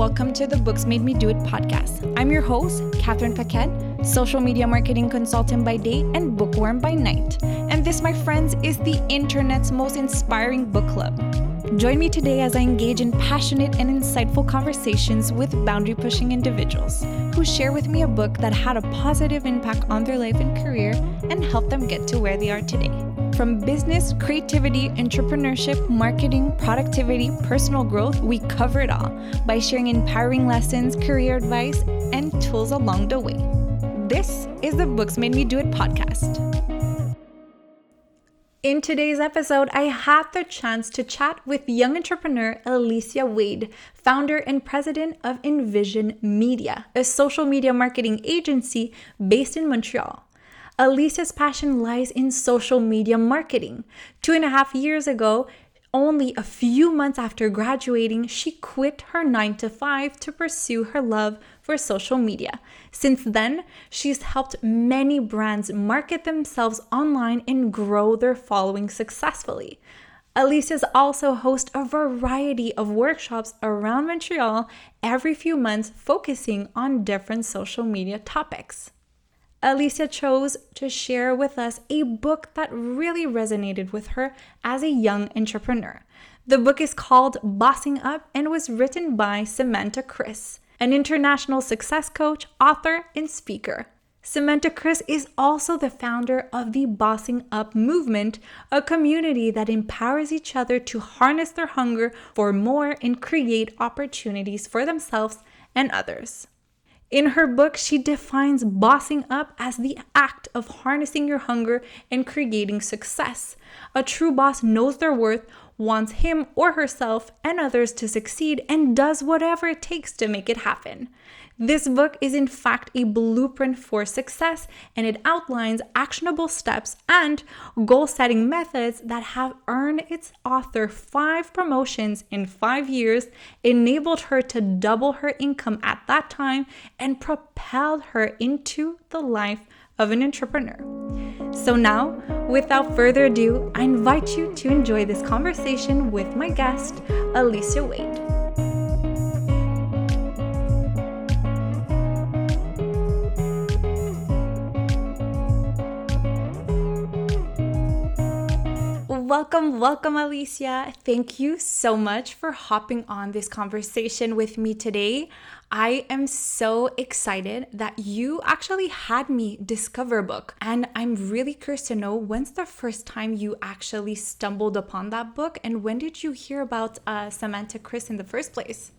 welcome to the Books Made Me Do It podcast. I'm your host, Catherine Paquette, social media marketing consultant by day and bookworm by night. And this, my friends, is the internet's most inspiring book club. Join me today as I engage in passionate and insightful conversations with boundary pushing individuals who share with me a book that had a positive impact on their life and career and helped them get to where they are today. From business, creativity, entrepreneurship, marketing, productivity, personal growth, we cover it all by sharing empowering lessons, career advice, and tools along the way. This is the Books Made Me Do It podcast. In today's episode, I had the chance to chat with young entrepreneur Alicia Wade, founder and president of Envision Media, a social media marketing agency based in Montreal. Alicia's passion lies in social media marketing. Two and a half years ago, only a few months after graduating, she quit her 9 to 5 to pursue her love for social media. Since then, she's helped many brands market themselves online and grow their following successfully. Alicia's also host a variety of workshops around Montreal every few months focusing on different social media topics. Alicia chose to share with us a book that really resonated with her as a young entrepreneur. The book is called Bossing Up and was written by Samantha Chris, an international success coach, author, and speaker. Samantha Chris is also the founder of the Bossing Up movement, a community that empowers each other to harness their hunger for more and create opportunities for themselves and others. In her book, she defines bossing up as the act of harnessing your hunger and creating success. A true boss knows their worth, wants him or herself and others to succeed, and does whatever it takes to make it happen. This book is, in fact, a blueprint for success and it outlines actionable steps and goal setting methods that have earned its author five promotions in five years, enabled her to double her income at that time, and propelled her into the life of an entrepreneur. So, now, without further ado, I invite you to enjoy this conversation with my guest, Alicia Wade. Welcome, welcome, Alicia. Thank you so much for hopping on this conversation with me today. I am so excited that you actually had me discover a book. And I'm really curious to know when's the first time you actually stumbled upon that book and when did you hear about uh, Samantha Chris in the first place?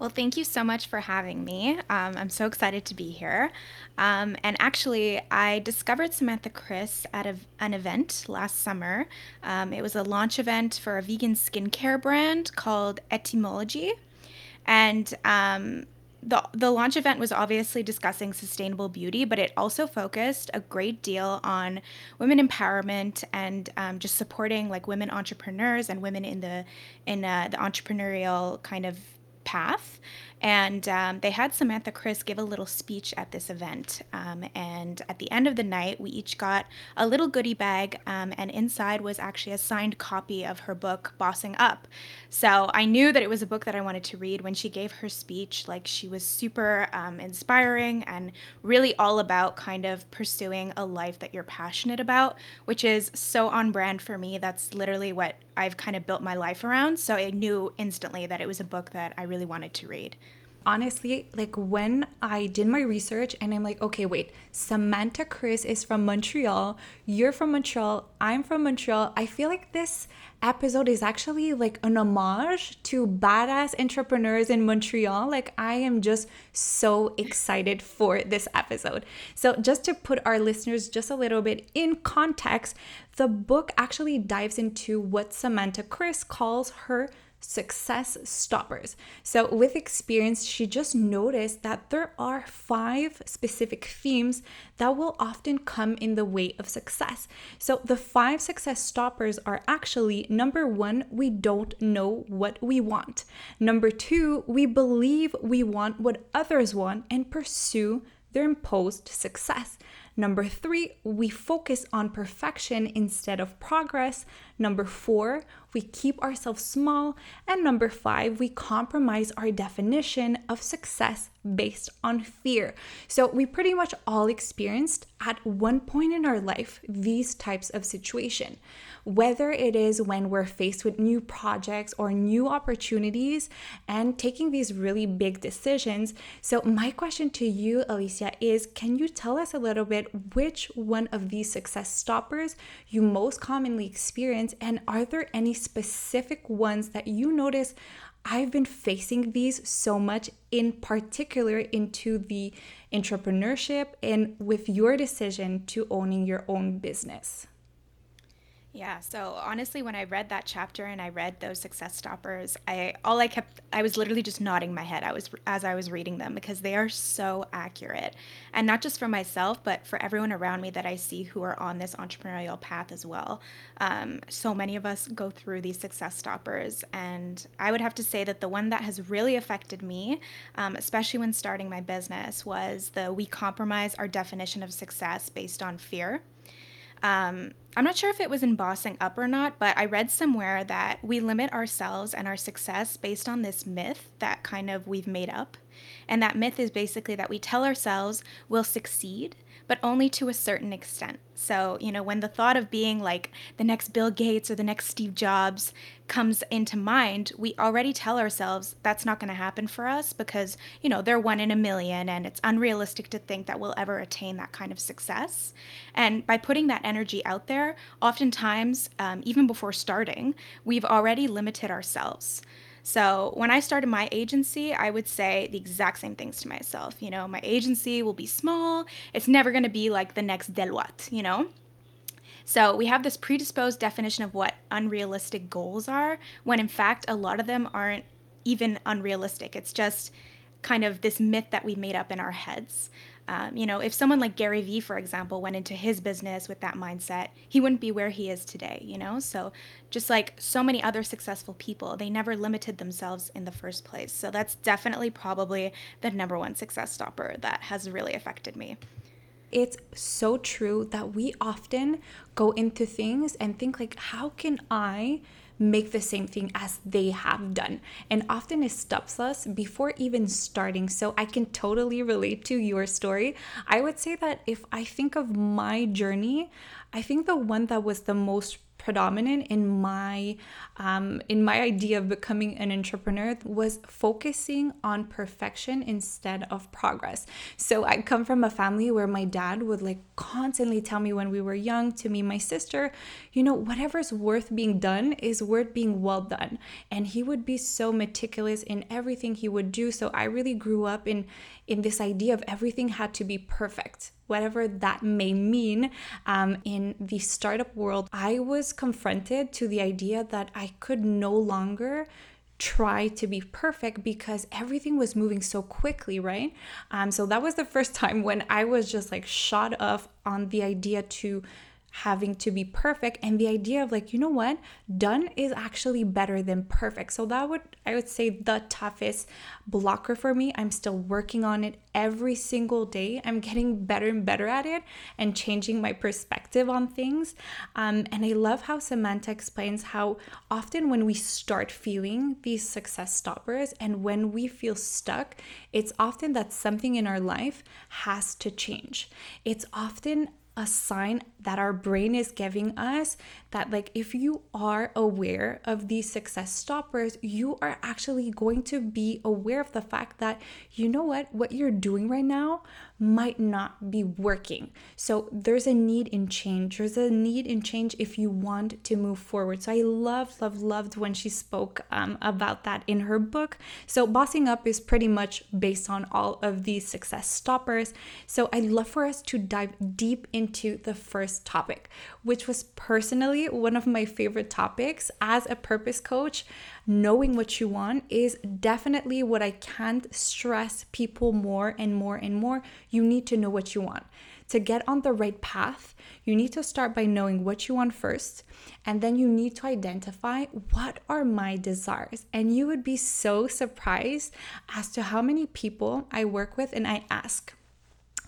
Well, thank you so much for having me. Um, I'm so excited to be here. Um, and actually, I discovered Samantha Chris at a, an event last summer. Um, it was a launch event for a vegan skincare brand called Etymology. And um, the, the launch event was obviously discussing sustainable beauty, but it also focused a great deal on women empowerment and um, just supporting like women entrepreneurs and women in the in uh, the entrepreneurial kind of path. And um, they had Samantha Chris give a little speech at this event. Um, and at the end of the night, we each got a little goodie bag, um, and inside was actually a signed copy of her book, Bossing Up. So I knew that it was a book that I wanted to read. When she gave her speech, like she was super um, inspiring and really all about kind of pursuing a life that you're passionate about, which is so on brand for me. That's literally what I've kind of built my life around. So I knew instantly that it was a book that I really wanted to read honestly, like when I did my research and I'm like, okay, wait, Samantha Chris is from Montreal, you're from Montreal, I'm from Montreal. I feel like this episode is actually like an homage to badass entrepreneurs in Montreal. Like, I am just so excited for this episode. So, just to put our listeners just a little bit in context, the book actually dives into what Samantha Chris calls her success stoppers. So, with experience, she just noticed that there are five specific themes that will often come in the way of success. So, the five success stoppers are actually number one, we don't know what we want. Number two, we believe we want what others want and pursue their imposed success. Number three, we focus on perfection instead of progress. Number four, we keep ourselves small. And number five, we compromise our definition of success based on fear. So we pretty much all experienced at one point in our life these types of situation. Whether it is when we're faced with new projects or new opportunities and taking these really big decisions. So my question to you Alicia is can you tell us a little bit which one of these success stoppers you most commonly experience and are there any specific ones that you notice I've been facing these so much, in particular into the entrepreneurship and with your decision to owning your own business. Yeah, so honestly when I read that chapter and I read those success stoppers, I all I kept I was literally just nodding my head I was as I was reading them because they are so accurate. And not just for myself, but for everyone around me that I see who are on this entrepreneurial path as well. Um, so many of us go through these success stoppers and I would have to say that the one that has really affected me, um, especially when starting my business, was the we compromise our definition of success based on fear. Um, I'm not sure if it was in Bossing Up or not, but I read somewhere that we limit ourselves and our success based on this myth that kind of we've made up. And that myth is basically that we tell ourselves we'll succeed but only to a certain extent. So, you know, when the thought of being like the next Bill Gates or the next Steve Jobs comes into mind, we already tell ourselves that's not going to happen for us because, you know, they're one in a million and it's unrealistic to think that we'll ever attain that kind of success. And by putting that energy out there, oftentimes, um, even before starting, we've already limited ourselves. So when I started my agency, I would say the exact same things to myself. You know, my agency will be small. It's never going to be like the next Deloitte, you know? So we have this predisposed definition of what unrealistic goals are, when in fact, a lot of them aren't even unrealistic. It's just kind of this myth that we made up in our heads. Um, you know, if someone like Gary Vee, for example, went into his business with that mindset, he wouldn't be where he is today, you know? So, just like so many other successful people, they never limited themselves in the first place. So, that's definitely probably the number one success stopper that has really affected me. It's so true that we often go into things and think, like, how can I? Make the same thing as they have done. And often it stops us before even starting. So I can totally relate to your story. I would say that if I think of my journey, I think the one that was the most predominant in my um, in my idea of becoming an entrepreneur was focusing on perfection instead of progress. So i come from a family where my dad would like constantly tell me when we were young to me my sister you know whatever's worth being done is worth being well done. And he would be so meticulous in everything he would do. So i really grew up in in this idea of everything had to be perfect whatever that may mean. Um, in the startup world, I was confronted to the idea that I could no longer try to be perfect because everything was moving so quickly, right? Um, so that was the first time when I was just like shot off on the idea to having to be perfect and the idea of like you know what? Done is actually better than perfect. So that would i would say the toughest blocker for me. I'm still working on it every single day. I'm getting better and better at it and changing my perspective on things. Um, and i love how samantha explains how often when we start feeling these success stoppers and when we feel stuck it's often that something in our life has to change. It's often a sign that our brain is giving us that like if you are aware of these success stoppers you are actually going to be aware of the fact that you know what what you're doing right now might not be working. So there's a need in change. There's a need in change if you want to move forward. So i love love loved when she spoke um, about that in her book. So bossing up is pretty much based on all of these success stoppers. So i'd love for us to dive deep into the first topic which was personally one of my favorite topics as a purpose coach. Knowing what you want is definitely what I can't stress people more and more and more. You need to know what you want. To get on the right path, you need to start by knowing what you want first, and then you need to identify what are my desires. And you would be so surprised as to how many people I work with and I ask,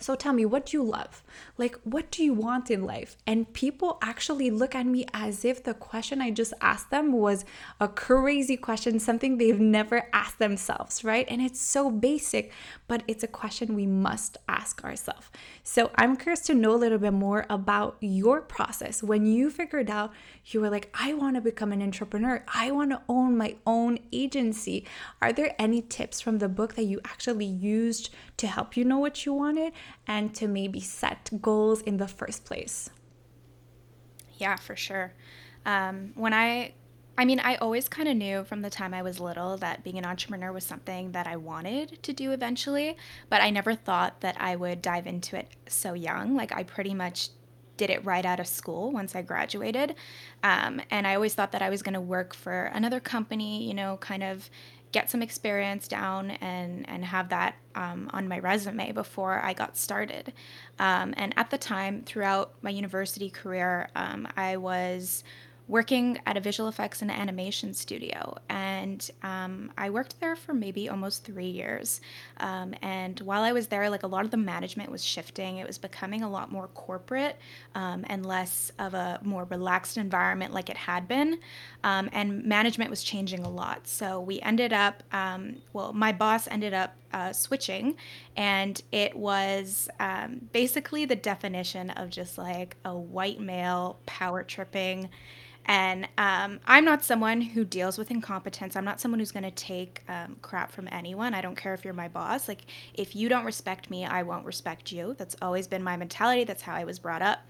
So tell me, what do you love? Like, what do you want in life? And people actually look at me as if the question I just asked them was a crazy question, something they've never asked themselves, right? And it's so basic, but it's a question we must ask ourselves. So I'm curious to know a little bit more about your process. When you figured out you were like, I want to become an entrepreneur, I want to own my own agency. Are there any tips from the book that you actually used to help you know what you wanted and to maybe set goals in the first place? Yeah, for sure. Um, when I, I mean, I always kind of knew from the time I was little that being an entrepreneur was something that I wanted to do eventually, but I never thought that I would dive into it so young. Like, I pretty much did it right out of school once I graduated. Um, and I always thought that I was going to work for another company, you know, kind of get some experience down and and have that um, on my resume before I got started. Um, and at the time, throughout my university career, um, I was working at a visual effects and animation studio. And um, I worked there for maybe almost three years. Um, and while I was there, like a lot of the management was shifting. It was becoming a lot more corporate um, and less of a more relaxed environment like it had been. Um, and management was changing a lot. So we ended up, um, well, my boss ended up uh, switching, and it was um, basically the definition of just like a white male power tripping and um, I'm not someone who deals with incompetence. I'm not someone who's going to take um, crap from anyone. I don't care if you're my boss. Like, if you don't respect me, I won't respect you. That's always been my mentality. That's how I was brought up.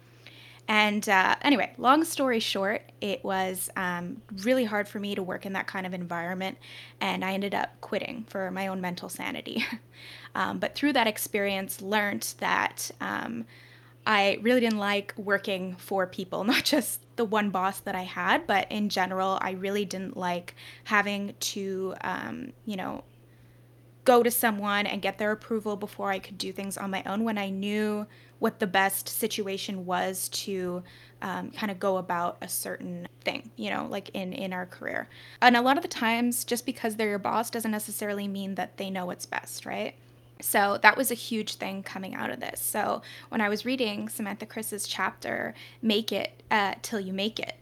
And uh, anyway, long story short, it was um, really hard for me to work in that kind of environment. And I ended up quitting for my own mental sanity. Um, but through that experience, learned that um, I really didn't like working for people, not just the one boss that I had, but in general, I really didn't like having to, um, you know, go to someone and get their approval before I could do things on my own when I knew what the best situation was to um, kind of go about a certain thing, you know, like in in our career. And a lot of the times, just because they're your boss doesn't necessarily mean that they know what's best, right? So that was a huge thing coming out of this. So when I was reading Samantha Chris's chapter, Make It uh, Till You Make It,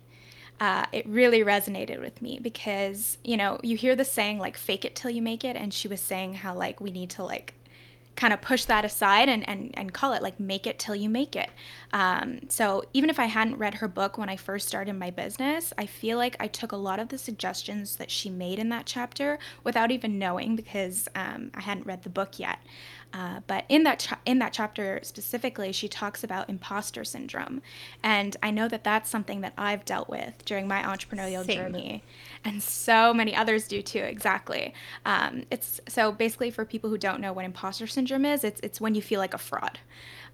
uh, it really resonated with me because, you know, you hear the saying like fake it till you make it. And she was saying how like we need to like kind of push that aside and, and, and call it like make it till you make it. Um, so even if I hadn't read her book when I first started my business, I feel like I took a lot of the suggestions that she made in that chapter without even knowing because um, I hadn't read the book yet. Uh, but in that cha- in that chapter specifically, she talks about imposter syndrome, and I know that that's something that I've dealt with during my entrepreneurial Same. journey, and so many others do too. Exactly. Um, it's so basically for people who don't know what imposter syndrome is, it's it's when you feel like a fraud.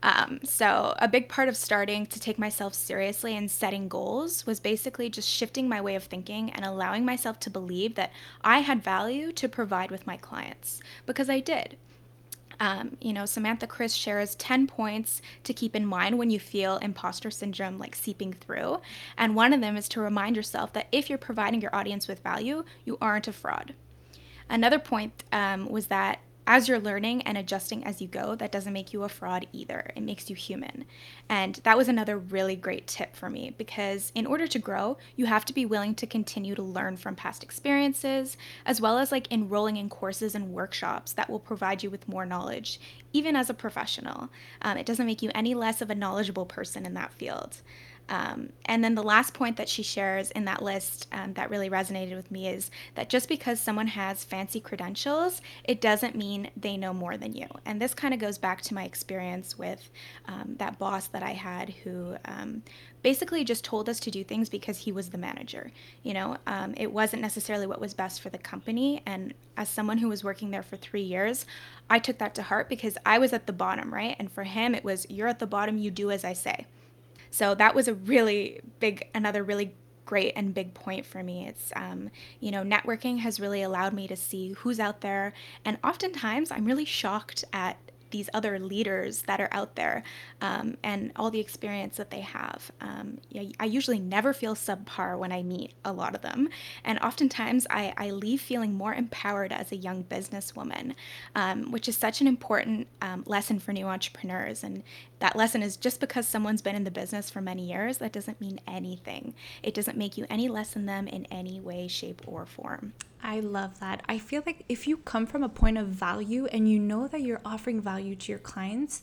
Um, so, a big part of starting to take myself seriously and setting goals was basically just shifting my way of thinking and allowing myself to believe that I had value to provide with my clients because I did. Um, you know, Samantha Chris shares 10 points to keep in mind when you feel imposter syndrome like seeping through. And one of them is to remind yourself that if you're providing your audience with value, you aren't a fraud. Another point um, was that as you're learning and adjusting as you go, that doesn't make you a fraud either. It makes you human. And that was another really great tip for me because in order to grow, you have to be willing to continue to learn from past experiences, as well as like enrolling in courses and workshops that will provide you with more knowledge, even as a professional. Um, it doesn't make you any less of a knowledgeable person in that field. Um, and then the last point that she shares in that list um, that really resonated with me is that just because someone has fancy credentials, it doesn't mean they know more than you. And this kind of goes back to my experience with um, that boss that I had who um, basically just told us to do things because he was the manager. You know, um, it wasn't necessarily what was best for the company. And as someone who was working there for three years, I took that to heart because I was at the bottom, right? And for him, it was, you're at the bottom, you do as I say. So that was a really big, another really great and big point for me. It's, um, you know, networking has really allowed me to see who's out there. And oftentimes I'm really shocked at these other leaders that are out there um, and all the experience that they have. Um, I usually never feel subpar when I meet a lot of them. And oftentimes I, I leave feeling more empowered as a young businesswoman, um, which is such an important um, lesson for new entrepreneurs. And that lesson is just because someone's been in the business for many years, that doesn't mean anything. It doesn't make you any less than them in any way, shape, or form. I love that. I feel like if you come from a point of value and you know that you're offering value to your clients,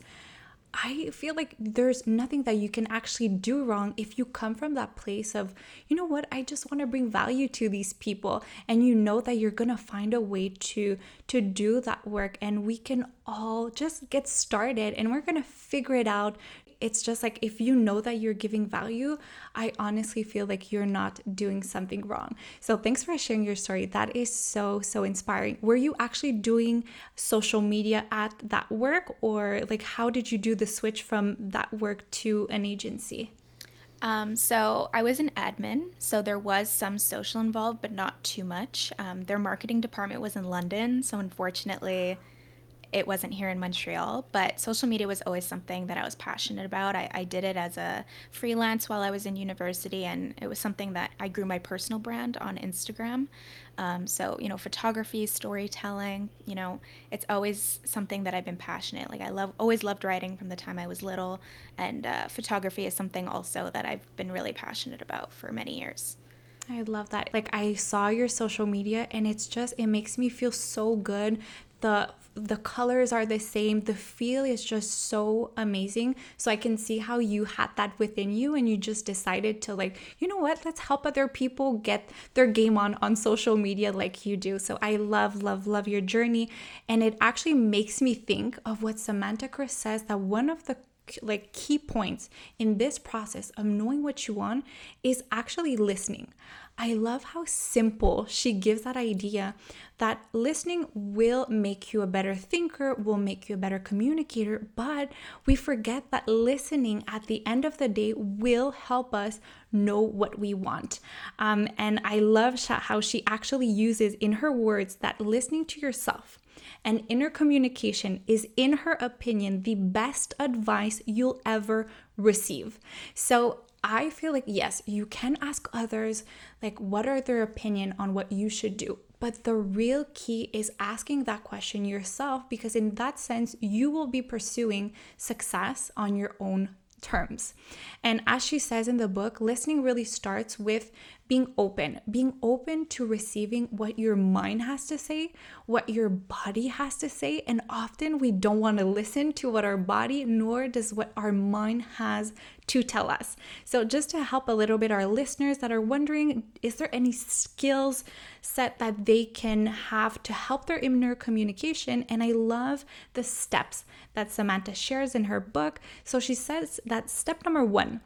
I feel like there's nothing that you can actually do wrong if you come from that place of, you know what, I just want to bring value to these people. And you know that you're going to find a way to to do that work. And we can all just get started and we're going to figure it out it's just like if you know that you're giving value, I honestly feel like you're not doing something wrong. So thanks for sharing your story. That is so, so inspiring. Were you actually doing social media at that work, or like how did you do the switch from that work to an agency? Um, so I was an admin, so there was some social involved, but not too much. Um, their marketing department was in London, so unfortunately, it wasn't here in Montreal, but social media was always something that I was passionate about. I, I, did it as a freelance while I was in university, and it was something that I grew my personal brand on Instagram. Um, so, you know, photography, storytelling, you know, it's always something that I've been passionate. Like I love, always loved writing from the time I was little, and uh, photography is something also that I've been really passionate about for many years. I love that. Like I saw your social media and it's just it makes me feel so good the the colors are the same. The feel is just so amazing. So i can see how you had that within you and you just decided to like you know what? Let's help other people get their game on on social media like you do. So i love love love your journey. And it actually makes me think of what samantha chris says that one of the like key points in this process of knowing what you want is actually listening I love how simple she gives that idea that listening will make you a better thinker, will make you a better communicator, but we forget that listening at the end of the day will help us know what we want. Um, and I love how she actually uses in her words that listening to yourself and inner communication is, in her opinion, the best advice you'll ever receive. So I feel like, yes, you can ask others, like, what are their opinion on what you should do? But the real key is asking that question yourself because, in that sense, you will be pursuing success on your own terms. And as she says in the book, listening really starts with being open, being open to receiving what your mind has to say, what your body has to say. And often we don't want to listen to what our body nor does what our mind has to tell us. So, just to help a little bit our listeners that are wondering, is there any skills set that they can have to help their inner communication? And I love the steps that Samantha shares in her book. So, she says that step number one,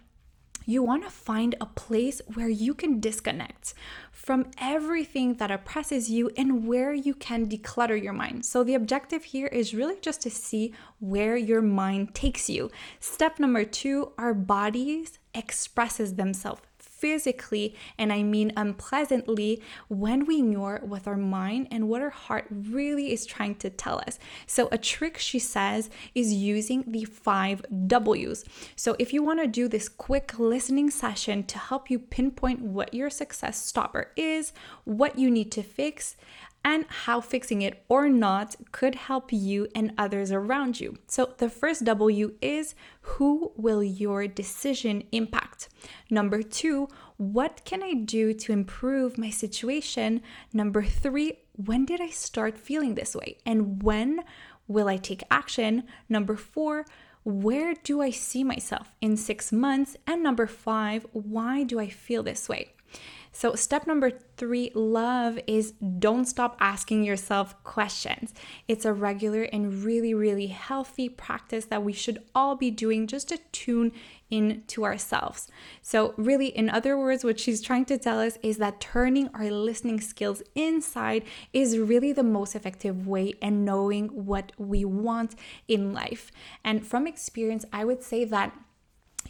you want to find a place where you can disconnect from everything that oppresses you and where you can declutter your mind. So, the objective here is really just to see where your mind takes you. Step number two our bodies expresses themselves physically, and I mean unpleasantly, when we ignore what our mind and what our heart really is trying to tell us. So, a trick she says is using the five W's. So, if you want to do this quick listening session to help you pinpoint what your success stopper is, what you need to fix, and how fixing it or not could help you and others around you. So, the first W is who will your decision impact? Number two, what can I do to improve my situation? Number three, when did I start feeling this way? And when will I take action? Number four, where do I see myself in six months? And number five, why do I feel this way? So, step number three, love is don't stop asking yourself questions. It's a regular and really, really healthy practice that we should all be doing just to tune in to ourselves. So, really, in other words, what she's trying to tell us is that turning our listening skills inside is really the most effective way and knowing what we want in life. And from experience, I would say that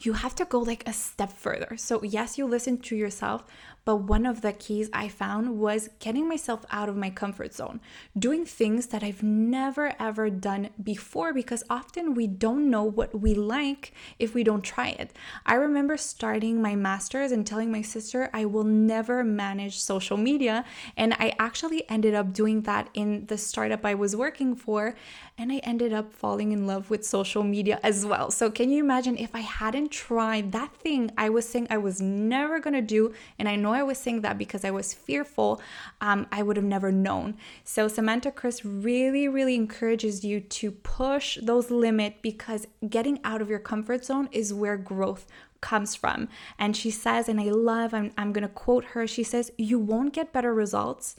you have to go like a step further. So, yes, you listen to yourself, but one of the keys I found was getting myself out of my comfort zone, doing things that I've never ever done before because often we don't know what we like if we don't try it. I remember starting my master's and telling my sister I will never manage social media, and I actually ended up doing that in the startup I was working for and I ended up falling in love with social media as well. So, can you imagine if I hadn't tried that thing I was saying I was never gonna do? And I know I was saying that because I was fearful, um, I would have never known. So, Samantha Chris really, really encourages you to push those limits because getting out of your comfort zone is where growth comes from. And she says, and I love, I'm, I'm gonna quote her, she says, You won't get better results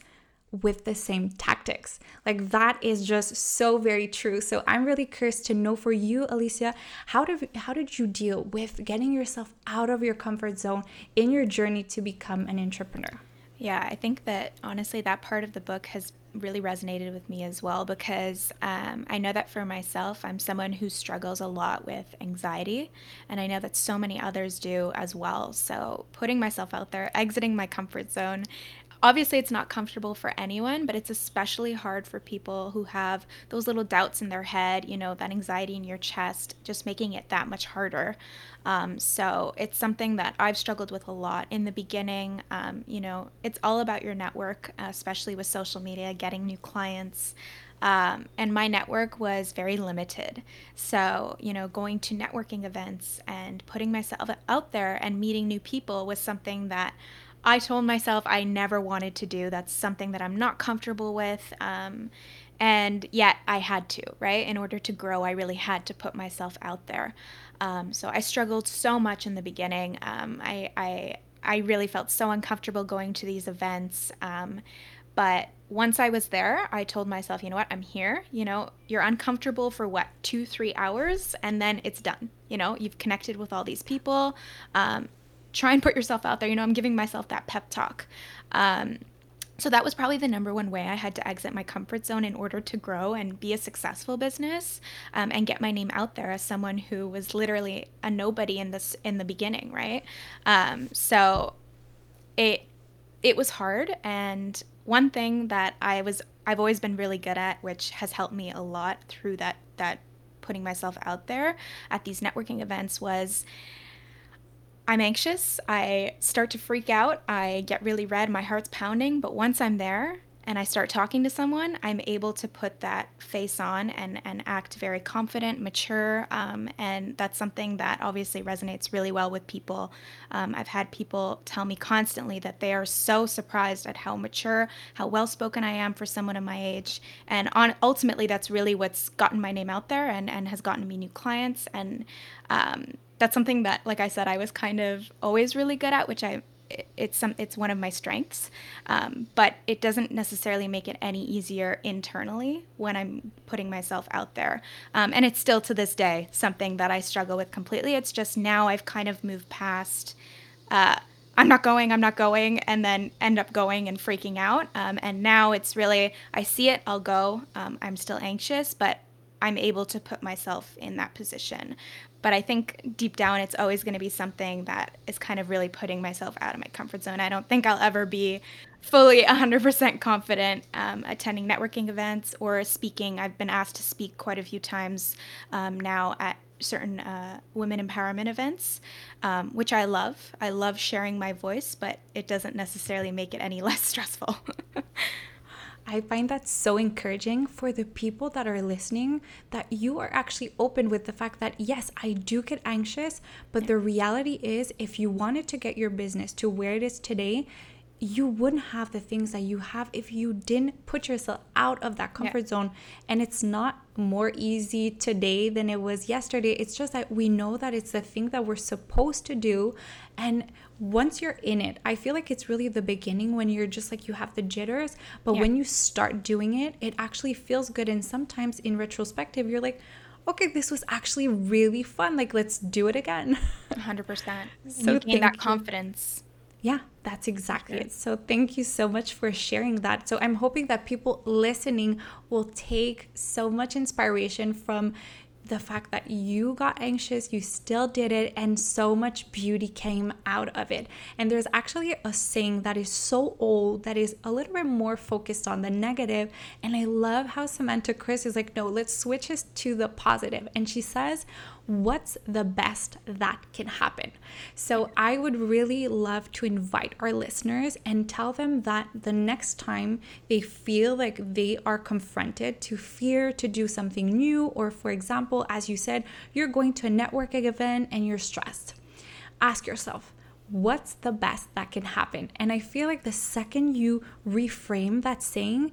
with the same tactics. Like that is just so very true. So I'm really curious to know for you, Alicia, how did how did you deal with getting yourself out of your comfort zone in your journey to become an entrepreneur? Yeah, I think that honestly, that part of the book has really resonated with me as well because um, I know that for myself, I'm someone who struggles a lot with anxiety, and I know that so many others do as well. So, putting myself out there, exiting my comfort zone, Obviously, it's not comfortable for anyone, but it's especially hard for people who have those little doubts in their head, you know, that anxiety in your chest, just making it that much harder. Um, so it's something that I've struggled with a lot in the beginning. Um, you know, it's all about your network, especially with social media, getting new clients. Um, and my network was very limited. So, you know, going to networking events and putting myself out there and meeting new people was something that I told myself I never wanted to do. That's something that I'm not comfortable with. Um, and yet I had to, right? In order to grow, I really had to put myself out there. Um, so I struggled so much in the beginning. Um, I, I, I really felt so uncomfortable going to these events. Um, but once I was there, I told myself, you know what, I'm here. You know, you're uncomfortable for what, two, three hours, and then it's done. You know, you've connected with all these people. Um, try and put yourself out there. You know, I'm giving myself that pep talk. Um, so that was probably the number one way I had to exit my comfort zone in order to grow and be a successful business um, and get my name out there as someone who was literally a nobody in this in the beginning, right? Um, so it it was hard, and one thing that I was I've always been really good at, which has helped me a lot through that that putting myself out there at these networking events was I'm anxious. I start to freak out. I get really red. My heart's pounding. But once I'm there and I start talking to someone, I'm able to put that face on and, and act very confident, mature. Um, and that's something that obviously resonates really well with people. Um, I've had people tell me constantly that they are so surprised at how mature, how well spoken I am for someone of my age. And on, ultimately, that's really what's gotten my name out there and, and has gotten me new clients. And um, that's something that, like I said, I was kind of always really good at, which I it's some it's one of my strengths um, but it doesn't necessarily make it any easier internally when i'm putting myself out there. Um, and it's still to this day something that i struggle with completely. It's just now i've kind of moved past uh, i'm not going i'm not going and then end up going and freaking out. Um, and now it's really i see it i'll go. Um, i'm still anxious but I'm able to put myself in that position but I think deep down it's always going to be something that is kind of really putting myself out of my comfort zone. I don't think I'll ever be fully 100% confident um, attending networking events or speaking. I've been asked to speak quite a few times um, now at certain uh, women empowerment events, um, which I love. I love sharing my voice, but it doesn't necessarily make it any less stressful. I find that so encouraging for the people that are listening that you are actually open with the fact that, yes, I do get anxious, but the reality is, if you wanted to get your business to where it is today, you wouldn't have the things that you have if you didn't put yourself out of that comfort yeah. zone. And it's not more easy today than it was yesterday. It's just that we know that it's the thing that we're supposed to do. And once you're in it, I feel like it's really the beginning when you're just like you have the jitters. But yeah. when you start doing it, it actually feels good. And sometimes in retrospective, you're like, okay, this was actually really fun. Like, let's do it again. 100%. So you gain that confidence. Yeah, that's exactly it. So, thank you so much for sharing that. So, I'm hoping that people listening will take so much inspiration from the fact that you got anxious, you still did it, and so much beauty came out of it. And there's actually a saying that is so old that is a little bit more focused on the negative. And I love how Samantha Chris is like, no, let's switch this to the positive. And she says, what's the best that can happen. So I would really love to invite our listeners and tell them that the next time they feel like they are confronted to fear to do something new, or for example, as you said, you're going to a networking event and you're stressed, ask yourself, what's the best that can happen? And I feel like the second you reframe that saying,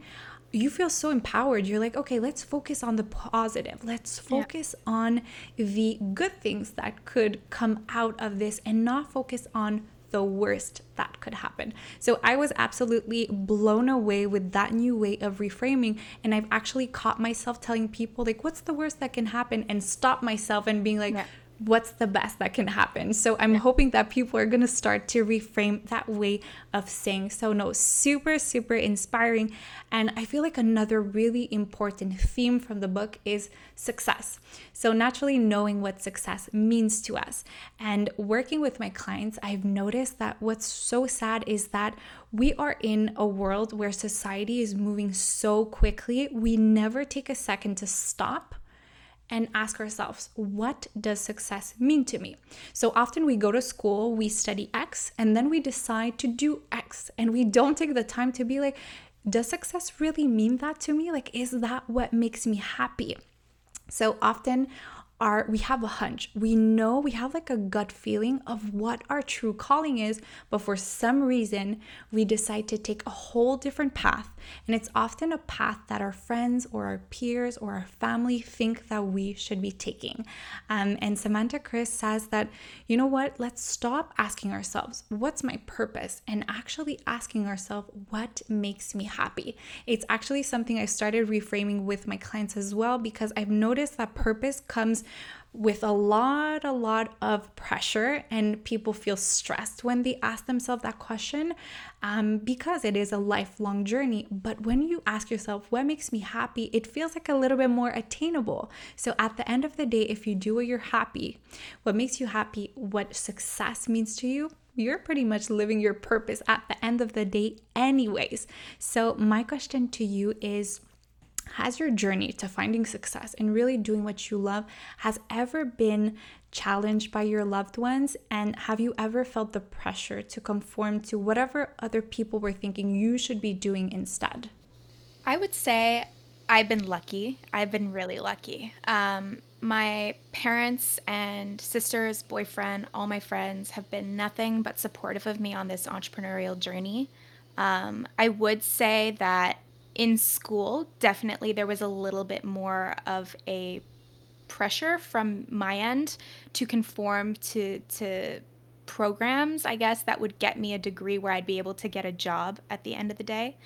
you feel so empowered. You're like, okay, let's focus on the positive. Let's focus yeah. on the good things that could come out of this and not focus on the worst that could happen. So I was absolutely blown away with that new way of reframing. And I've actually caught myself telling people, like, what's the worst that can happen? And stop myself and being like, yeah what's the best that can happen. So I'm hoping that people are going to start to reframe that way of saying. So no, super super inspiring and I feel like another really important theme from the book is success. So naturally knowing what success means to us. And working with my clients, I've noticed that what's so sad is that we are in a world where society is moving so quickly, we never take a second to stop and ask ourselves, what does success mean to me? So often we go to school, we study X, and then we decide to do X, and we don't take the time to be like, does success really mean that to me? Like, is that what makes me happy? So often are we have a hunch. We know we have like a gut feeling of what our true calling is, but for some reason we decide to take a whole different path. And it's often a path that our friends or our peers or our family think that we should be taking. Um, and Samantha Chris says that, you know what, let's stop asking ourselves, what's my purpose? And actually asking ourselves, what makes me happy? It's actually something I started reframing with my clients as well because I've noticed that purpose comes with a lot, a lot of pressure, and people feel stressed when they ask themselves that question um, because it is a lifelong journey. But when you ask yourself, what makes me happy, it feels like a little bit more attainable. So at the end of the day, if you do what you're happy, what makes you happy, what success means to you, you're pretty much living your purpose at the end of the day, anyways. So, my question to you is has your journey to finding success and really doing what you love has ever been challenged by your loved ones? And have you ever felt the pressure to conform to whatever other people were thinking you should be doing instead? I would say i've been lucky. I've been really lucky. Um, my parents and sisters boyfriend all my friends have been nothing but supportive of me on this entrepreneurial journey. Um, i would say that in school, definitely there was a little bit more of a pressure from my end to conform to to programs, I guess, that would get me a degree where I'd be able to get a job at the end of the day.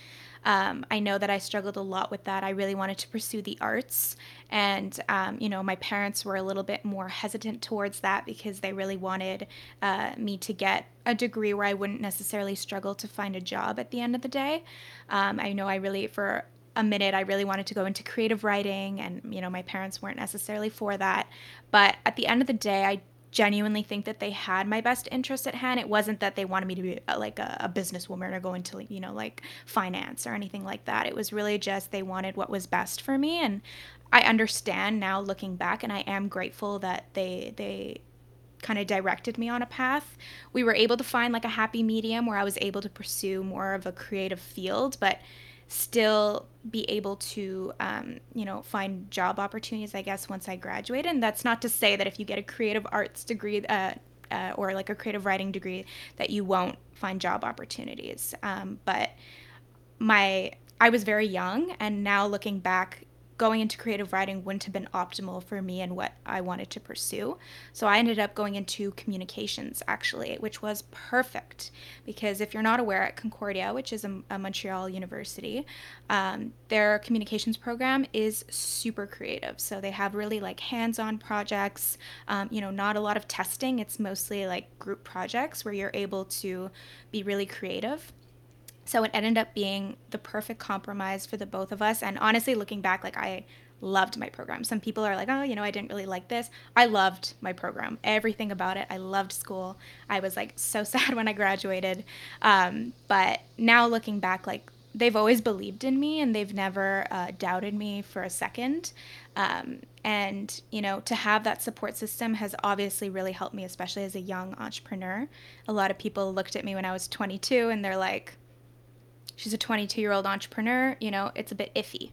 Um, I know that I struggled a lot with that. I really wanted to pursue the arts. And, um, you know, my parents were a little bit more hesitant towards that because they really wanted uh, me to get a degree where I wouldn't necessarily struggle to find a job at the end of the day. Um, I know I really, for a minute i really wanted to go into creative writing and you know my parents weren't necessarily for that but at the end of the day i genuinely think that they had my best interest at hand. It wasn't that they wanted me to be a, uh, like a, a businesswoman or go into you know like finance or anything like that. It was really just they wanted what was best for me, and I understand now looking back, and I am grateful that they they kind of directed me on a path. We were able to find like a happy medium where I was able to pursue more of a creative field, but still be able to um, you know find job opportunities i guess once i graduate and that's not to say that if you get a creative arts degree uh, uh, or like a creative writing degree that you won't find job opportunities um, but my i was very young and now looking back going into creative writing wouldn't have been optimal for me and what I wanted to pursue. So I ended up going into communications actually, which was perfect because if you're not aware, at Concordia, which is a, a Montreal university, um, their communications program is super creative. So they have really like hands on projects, um, you know, not a lot of testing. It's mostly like group projects where you're able to be really creative. So it ended up being the perfect compromise for the both of us. And honestly, looking back, like I loved my program. Some people are like, oh, you know, I didn't really like this. I loved my program, everything about it. I loved school. I was like so sad when I graduated. Um, but now looking back, like they've always believed in me and they've never uh, doubted me for a second. Um, and, you know, to have that support system has obviously really helped me, especially as a young entrepreneur. A lot of people looked at me when I was 22 and they're like, she's a 22 year old entrepreneur, you know, it's a bit iffy.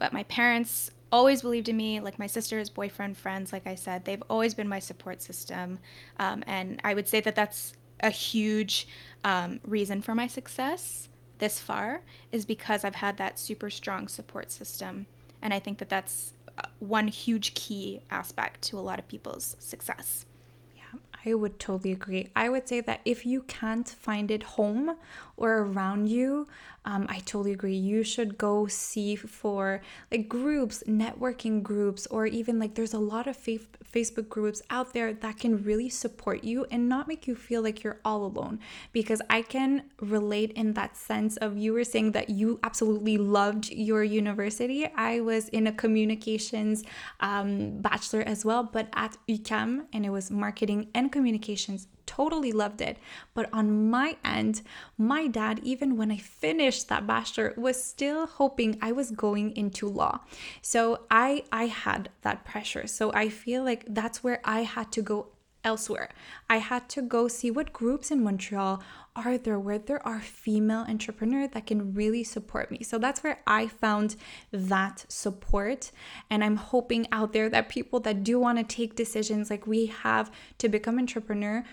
But my parents always believed in me, like my sisters, boyfriend, friends, like I said, they've always been my support system. Um, and I would say that that's a huge um, reason for my success this far is because I've had that super strong support system. And I think that that's uh, one huge key aspect to a lot of people's success. I would totally agree. I would say that if you can't find it home or around you, um, I totally agree. You should go see for like groups, networking groups, or even like there's a lot of fa- Facebook groups out there that can really support you and not make you feel like you're all alone. Because I can relate in that sense of you were saying that you absolutely loved your university. I was in a communications um, bachelor as well, but at UQAM, and it was marketing and communications totally loved it. But on my end, my dad, even when I finished that bachelor, was still hoping I was going into law. So I I had that pressure. So I feel like that's where I had to go elsewhere. I had to go see what groups in Montreal are there where there are female entrepreneurs that can really support me. So that's where I found that support. And I'm hoping out there that people that do want to take decisions like we have to become entrepreneur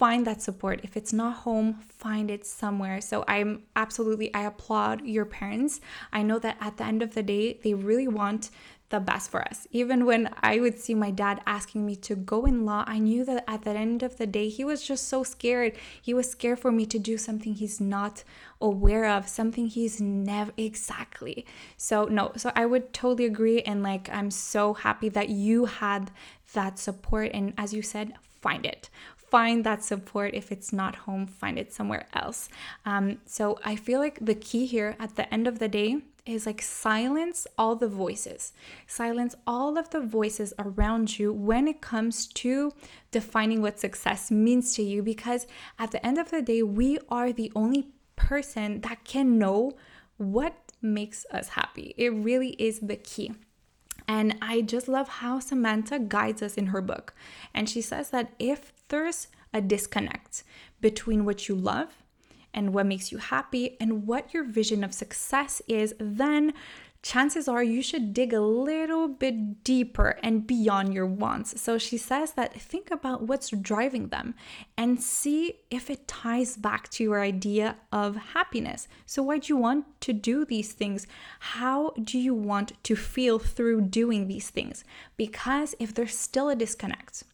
find that support. If it's not home, find it somewhere. So I'm absolutely, I applaud your parents. I know that at the end of the day, they really want the best for us. Even when I would see my dad asking me to go in law, I knew that at the end of the day, he was just so scared. He was scared for me to do something he's not aware of, something he's never exactly. So, no, so I would totally agree. And like, I'm so happy that you had that support. And as you said, find it find that support. If it's not home find it somewhere else. Um, so i feel like the key here at the end of the day is like silence all the voices. Silence all of the voices around you when it comes to defining what success means to you because at the end of the day we are the only person that can know what makes us happy. It really is the key and I just love how Samantha guides us in her book. And she says that if there's a disconnect between what you love and what makes you happy and what your vision of success is, then chances are you should dig a little bit deeper and beyond your wants. So she says that think about what's driving them and see if it ties back to your idea of happiness. So, why do you want to do these things? How do you want to feel through doing these things? Because if there's still a disconnect,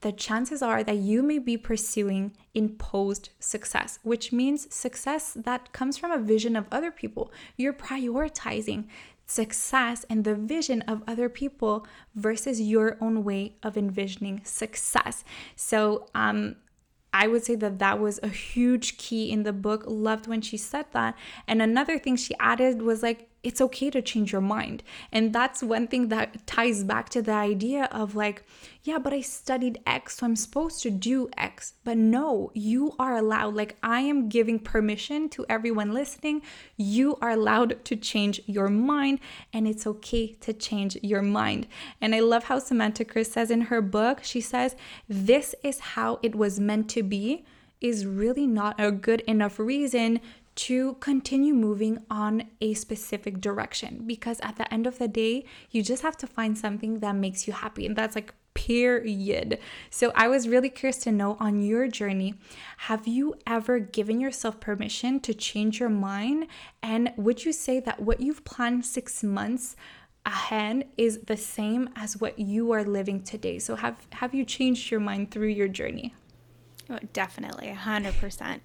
the chances are that you may be pursuing imposed success, which means success that comes from a vision of other people. You're prioritizing success and the vision of other people versus your own way of envisioning success. So, um, I would say that that was a huge key in the book. Loved when she said that. And another thing she added was like, it's okay to change your mind. And that's one thing that ties back to the idea of like, yeah, but I studied X, so I'm supposed to do X. But no, you are allowed. Like, I am giving permission to everyone listening. You are allowed to change your mind, and it's okay to change your mind. And I love how Samantha Chris says in her book, she says, This is how it was meant to be is really not a good enough reason to continue moving on a specific direction because at the end of the day, you just have to find something that makes you happy. And that's like period. So I was really curious to know on your journey, have you ever given yourself permission to change your mind? And would you say that what you've planned six months ahead is the same as what you are living today? So have have you changed your mind through your journey? Oh, definitely, 100%.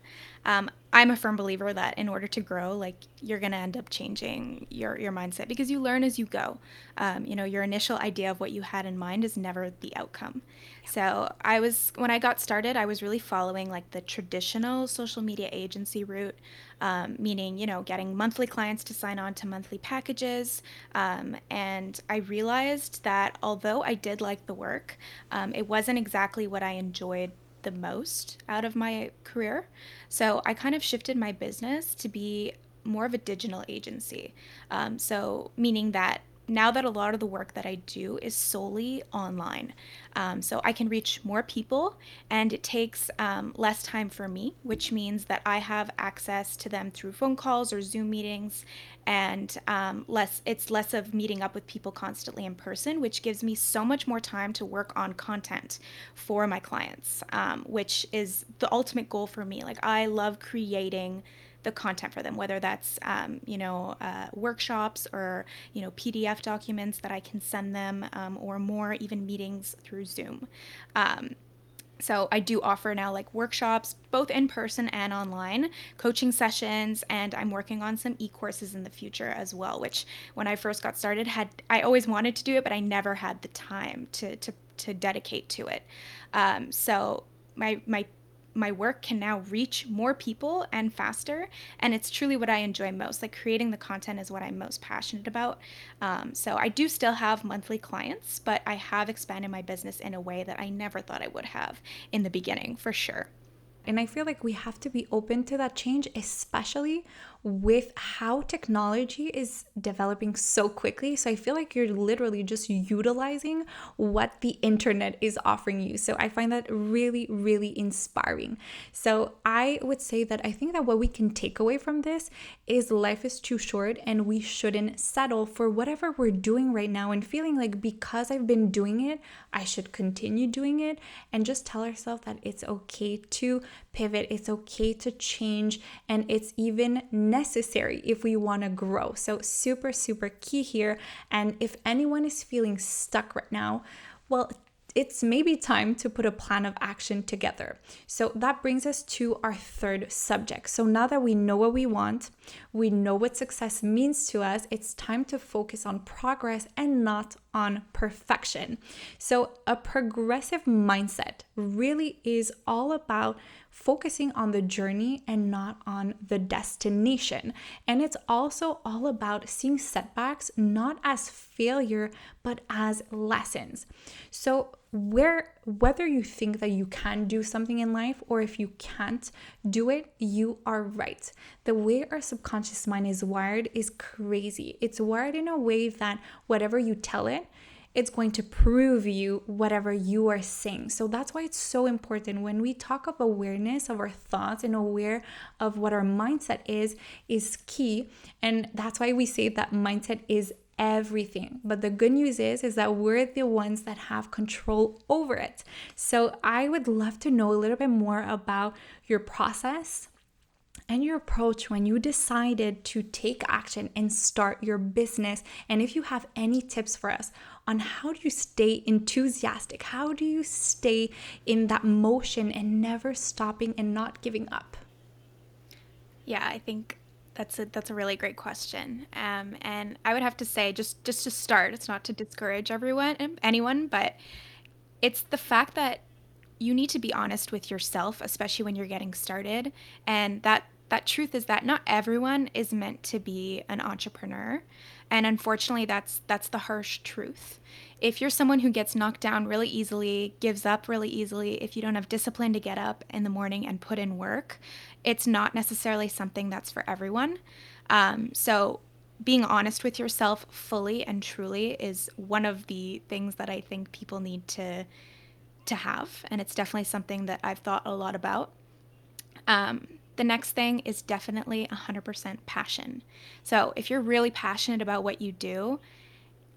Um, I'm a firm believer that in order to grow, like you're going to end up changing your, your mindset because you learn as you go. Um, you know, your initial idea of what you had in mind is never the outcome. So I was, when I got started, I was really following like the traditional social media agency route, um, meaning, you know, getting monthly clients to sign on to monthly packages. Um, and I realized that although I did like the work, um, it wasn't exactly what I enjoyed the most out of my career. So I kind of shifted my business to be more of a digital agency. Um, so, meaning that now that a lot of the work that I do is solely online. Um, so I can reach more people and it takes um, less time for me, which means that I have access to them through phone calls or Zoom meetings and um, less it's less of meeting up with people constantly in person which gives me so much more time to work on content for my clients um, which is the ultimate goal for me like i love creating the content for them, whether that's um, you know uh, workshops or you know PDF documents that I can send them, um, or more even meetings through Zoom. Um, so I do offer now like workshops, both in person and online, coaching sessions, and I'm working on some e-courses in the future as well. Which when I first got started, had I always wanted to do it, but I never had the time to to to dedicate to it. Um, so my my my work can now reach more people and faster and it's truly what i enjoy most. Like creating the content is what i'm most passionate about. Um, so i do still have monthly clients but i have expanded my business in a way that i never thought i would have in the beginning for sure. And I feel like we have to be open to that change, especially with how technology is developing so quickly. So I feel like you're literally just utilizing what the internet is offering you. So I find that really, really inspiring. So I would say that I think that what we can take away from this is life is too short and we shouldn't settle for whatever we're doing right now and feeling like because I've been doing it, I should continue doing it and just tell ourselves that it's okay to pivot, it's okay to change, and it's even necessary if we want to grow. So, super, super key here. And if anyone is feeling stuck right now, well, it's maybe time to put a plan of action together. So that brings us to our third subject. So now that we know what we want, we know what success means to us, it's time to focus on progress and not on perfection. So a progressive mindset really is all about focusing on the journey and not on the destination. And it's also all about seeing setbacks not as failure, but as lessons. So, where whether you think that you can do something in life or if you can't do it, you are right. The way our subconscious mind is wired is crazy. It's wired in a way that whatever you tell it, it's going to prove you whatever you are saying. So that's why it's so important when we talk of awareness of our thoughts and aware of what our mindset is is key. And that's why we say that mindset is everything. But the good news is is that we're the ones that have control over it. So I would love to know a little bit more about your process and your approach when you decided to take action and start your business. And if you have any tips for us on how do you stay enthusiastic, how do you stay in that motion and never stopping and not giving up? Yeah, I think that's a that's a really great question. Um, and I would have to say, just just to start, it's not to discourage everyone, anyone, but it's the fact that you need to be honest with yourself, especially when you're getting started, and that that truth is that not everyone is meant to be an entrepreneur. And unfortunately that's that's the harsh truth. If you're someone who gets knocked down really easily gives up really easily if you don't have discipline to get up in the morning and put in work it's not necessarily something that's for everyone. Um, so being honest with yourself fully and truly is one of the things that i think people need to to have. And it's definitely something that i've thought a lot about. Um, the next thing is definitely 100% passion. So, if you're really passionate about what you do,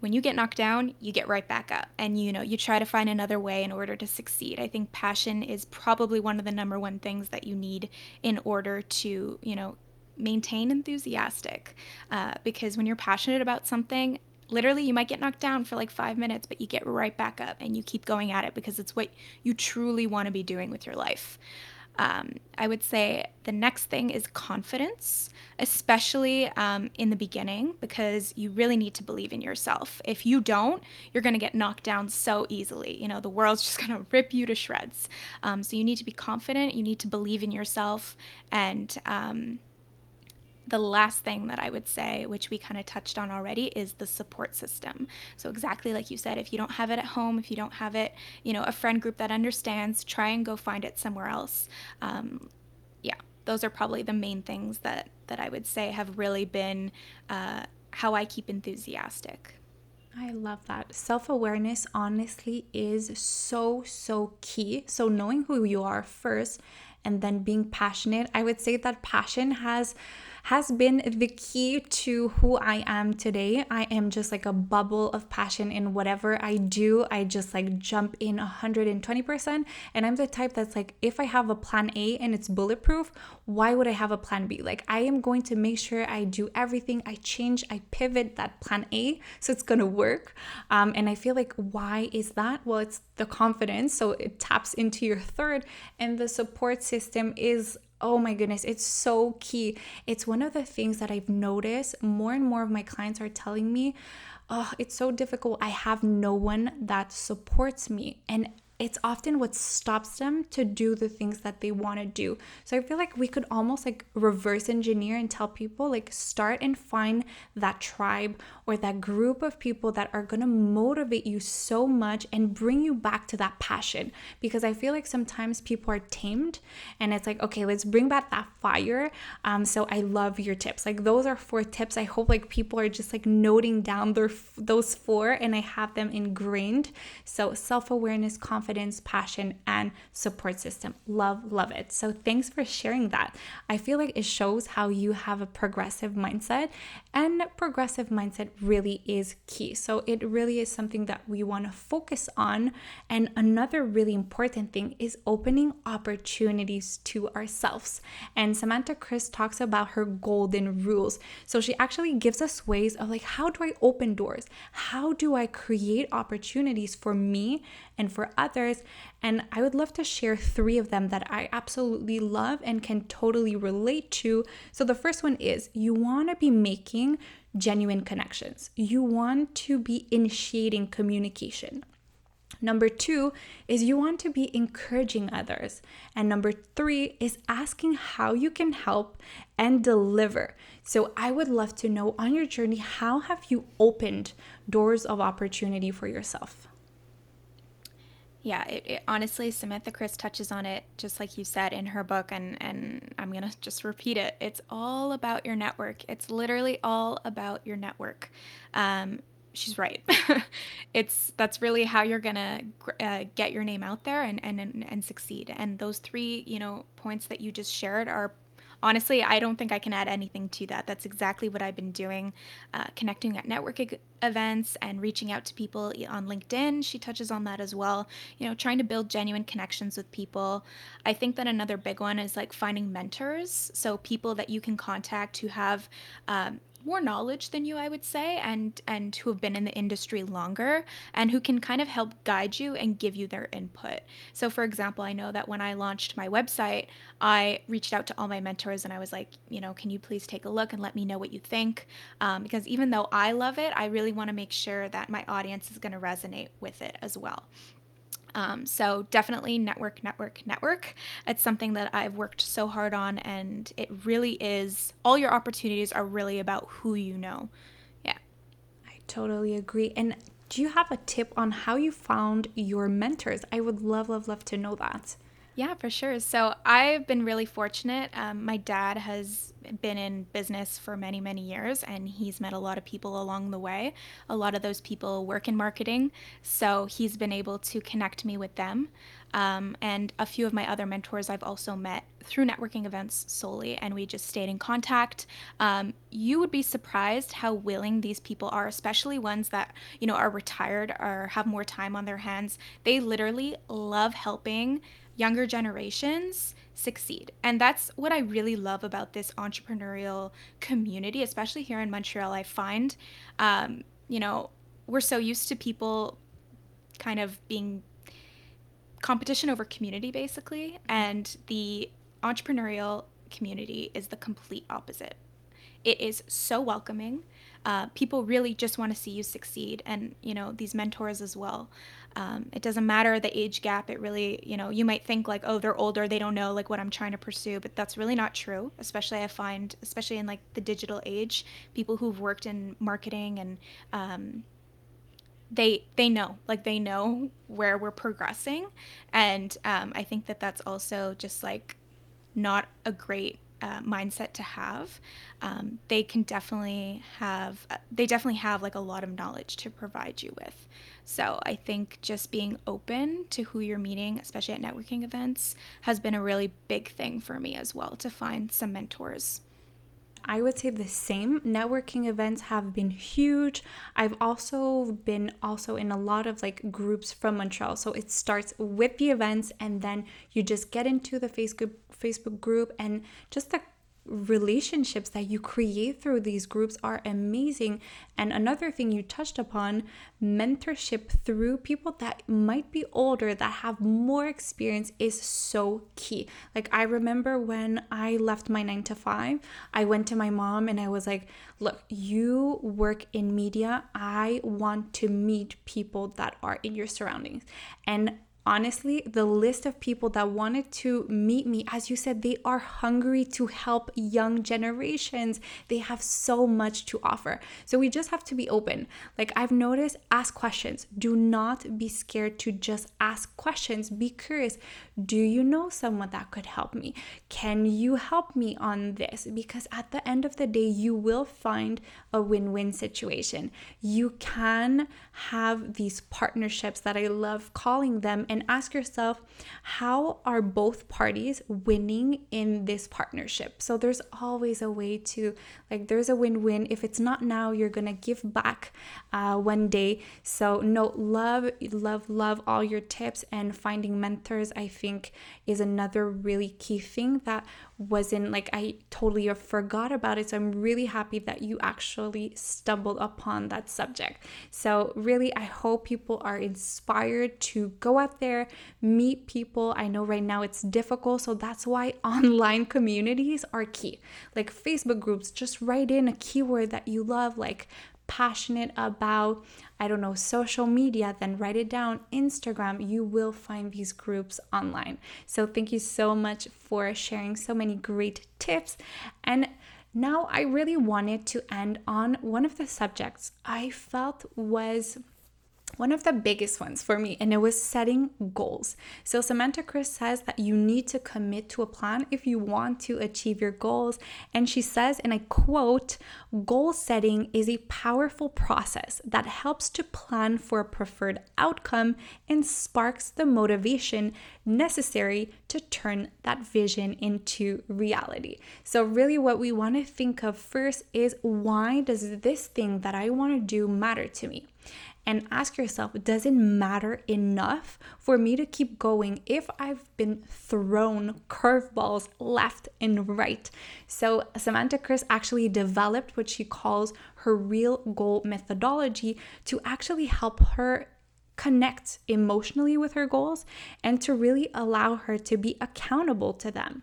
when you get knocked down, you get right back up and you know, you try to find another way in order to succeed. I think passion is probably one of the number one things that you need in order to, you know, maintain enthusiastic. Uh, because when you're passionate about something, literally you might get knocked down for like five minutes, but you get right back up and you keep going at it because it's what you truly want to be doing with your life. Um, I would say the next thing is confidence, especially um, in the beginning, because you really need to believe in yourself. If you don't, you're going to get knocked down so easily. You know, the world's just going to rip you to shreds. Um, so you need to be confident, you need to believe in yourself, and um, the last thing that I would say, which we kind of touched on already, is the support system. So exactly like you said, if you don't have it at home, if you don't have it, you know, a friend group that understands, try and go find it somewhere else. Um, yeah, those are probably the main things that that I would say have really been uh, how I keep enthusiastic. I love that. Self awareness, honestly, is so, so key. So, knowing who you are first and then being passionate, I would say that passion has has been the key to who I am today. I am just like a bubble of passion in whatever I do. I just like jump in 120%. And I'm the type that's like, if I have a plan A and it's bulletproof, why would I have a plan B? Like, I am going to make sure I do everything. I change, I pivot that plan A so it's going to work. Um, and I feel like, why is that? Well, it's the confidence. So it taps into your third, and the support system is Oh my goodness, it's so key. It's one of the things that I've noticed more and more of my clients are telling me, oh, it's so difficult. I have no one that supports me. And it's often what stops them to do the things that they want to do. So I feel like we could almost like reverse engineer and tell people like start and find that tribe or that group of people that are going to motivate you so much and bring you back to that passion because I feel like sometimes people are tamed and it's like okay, let's bring back that fire. Um so I love your tips. Like those are four tips. I hope like people are just like noting down their those four and I have them ingrained. So self-awareness, confidence confidence, passion, and support system. Love, love it. So thanks for sharing that. I feel like it shows how you have a progressive mindset, and progressive mindset really is key. So it really is something that we want to focus on. And another really important thing is opening opportunities to ourselves. And Samantha Chris talks about her golden rules. So she actually gives us ways of like, how do I open doors? How do I create opportunities for me and for others. And I would love to share three of them that I absolutely love and can totally relate to. So the first one is you want to be making genuine connections, you want to be initiating communication. Number two is you want to be encouraging others. And number three is asking how you can help and deliver. So I would love to know on your journey, how have you opened doors of opportunity for yourself? Yeah, it, it, honestly, Samantha Chris touches on it just like you said in her book, and and I'm gonna just repeat it. It's all about your network. It's literally all about your network. Um, she's right. it's that's really how you're gonna uh, get your name out there and, and and and succeed. And those three, you know, points that you just shared are honestly, I don't think I can add anything to that. That's exactly what I've been doing, uh, connecting at networking events and reaching out to people on LinkedIn. She touches on that as well. You know, trying to build genuine connections with people. I think that another big one is like finding mentors. So people that you can contact who have um, more knowledge than you, I would say, and and who have been in the industry longer and who can kind of help guide you and give you their input. So, for example, I know that when I launched my website, I reached out to all my mentors and I was like, you know, can you please take a look and let me know what you think? Um, because even though I love it, I really want to make sure that my audience is going to resonate with it as well. Um, so definitely network, network, network. It's something that I've worked so hard on, and it really is. All your opportunities are really about who you know. Yeah. I totally agree. And do you have a tip on how you found your mentors? I would love, love, love to know that. Yeah, for sure. So I've been really fortunate. Um, my dad has been in business for many, many years, and he's met a lot of people along the way. A lot of those people work in marketing, so he's been able to connect me with them. Um, and a few of my other mentors I've also met through networking events solely, and we just stayed in contact. Um, you would be surprised how willing these people are, especially ones that you know are retired or have more time on their hands. They literally love helping younger generations succeed. And that's what I really love about this entrepreneurial community, especially here in Montreal. I find um, you know, we're so used to people kind of being competition over community basically and the entrepreneurial community is the complete opposite it is so welcoming uh, people really just want to see you succeed and you know these mentors as well um, it doesn't matter the age gap. It really you know you might think like oh they're older they don't know like what i'm trying to pursue but that's really not true especially i find especially in like the digital age people who've worked in marketing and um, they they know like they know where we're progressing. And um, i think that that's also just like not a great uh, mindset to have um, they can definitely have they definitely have like a lot of knowledge to provide you with so i think just being open to who you're meeting especially at networking events has been a really big thing for me as well to find some mentors I would say the same. Networking events have been huge. I've also been also in a lot of like groups from Montreal. So it starts with the events and then you just get into the Facebook Facebook group and just the relationships that you create through these groups are amazing. And another thing you touched upon mentorship through people that might be older, that have more experience, is so key. Like, I remember when I left my nine to five, I went to my mom and I was like, Look, you work in media. I want to meet people that are in your surroundings. And honestly, the list of people that wanted to meet me, as you said, they are hungry to help young generations. They have so much to offer. So we just have to be open. Like I've noticed, ask questions. Do not be scared to just ask questions. Be curious. Do you know someone that could help me? Can you help me on this? Because at the end of the day, you will find a win win situation. You can have these partnerships that I love calling them and ask yourself how are both parties winning in this partnership? So there's always a way to like there's a win-win. If it's not now you're gonna give back uh, one day. So no love love love all your tips and finding mentors i think is another really key thing that wasn't like I totally forgot about it. So I'm really happy that you actually stumbled upon that subject. So, really, I hope people are inspired to go out there, meet people. I know right now it's difficult. So, that's why online communities are key. Like Facebook groups, just write in a keyword that you love, like passionate about, I don't know, social media, then write it down. Instagram, you will find these groups online. So thank you so much for sharing so many great tips. And now I really wanted to end on one of the subjects I felt was one of the biggest ones for me, and it was setting goals. So, Samantha Chris says that you need to commit to a plan if you want to achieve your goals. And she says, and I quote, goal setting is a powerful process that helps to plan for a preferred outcome and sparks the motivation necessary to turn that vision into reality. So, really, what we want to think of first is why does this thing that I want to do matter to me? And ask yourself does it matter enough for me to keep going if I've been thrown curveballs left and right? So, Samantha Chris actually developed what she calls her real goal methodology to actually help her connect emotionally with her goals and to really allow her to be accountable to them.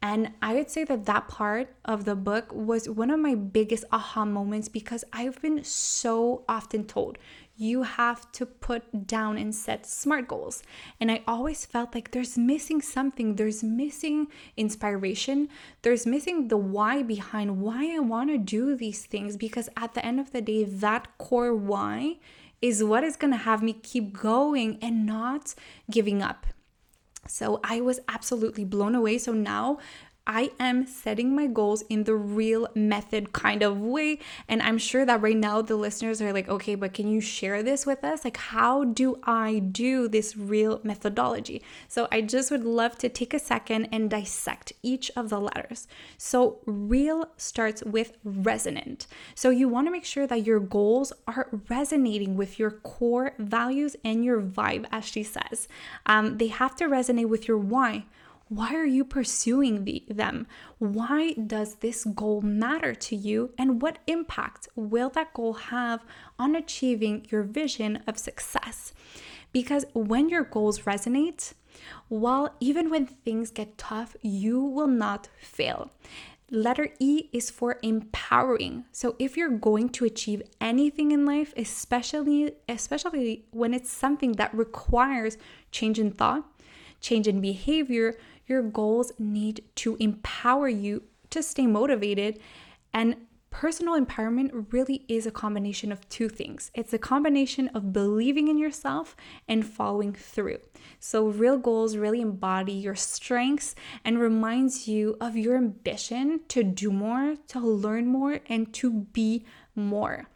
And I would say that that part of the book was one of my biggest aha moments because I've been so often told you have to put down and set smart goals. And I always felt like there's missing something. There's missing inspiration. There's missing the why behind why I want to do these things. Because at the end of the day, that core why is what is going to have me keep going and not giving up. So I was absolutely blown away. So now I am setting my goals in the real method kind of way. And I'm sure that right now the listeners are like, okay, but can you share this with us? Like, how do I do this real methodology? So I just would love to take a second and dissect each of the letters. So, real starts with resonant. So, you want to make sure that your goals are resonating with your core values and your vibe, as she says. Um, they have to resonate with your why Why are you pursuing the, them? Why does this goal matter to you? And what impact will that goal have on achieving your vision of success? Because when your goals resonate, while even when things get tough, you will not fail. Letter E is for empowering. So if you're going to achieve anything in life, especially especially when it's something that requires change in thought, change in behavior, your goals need to empower you to stay motivated and personal empowerment really is a combination of two things. It's a combination of believing in yourself and following through. So real goals really embody your strengths and reminds you of your ambition to do more, to learn more and to be more.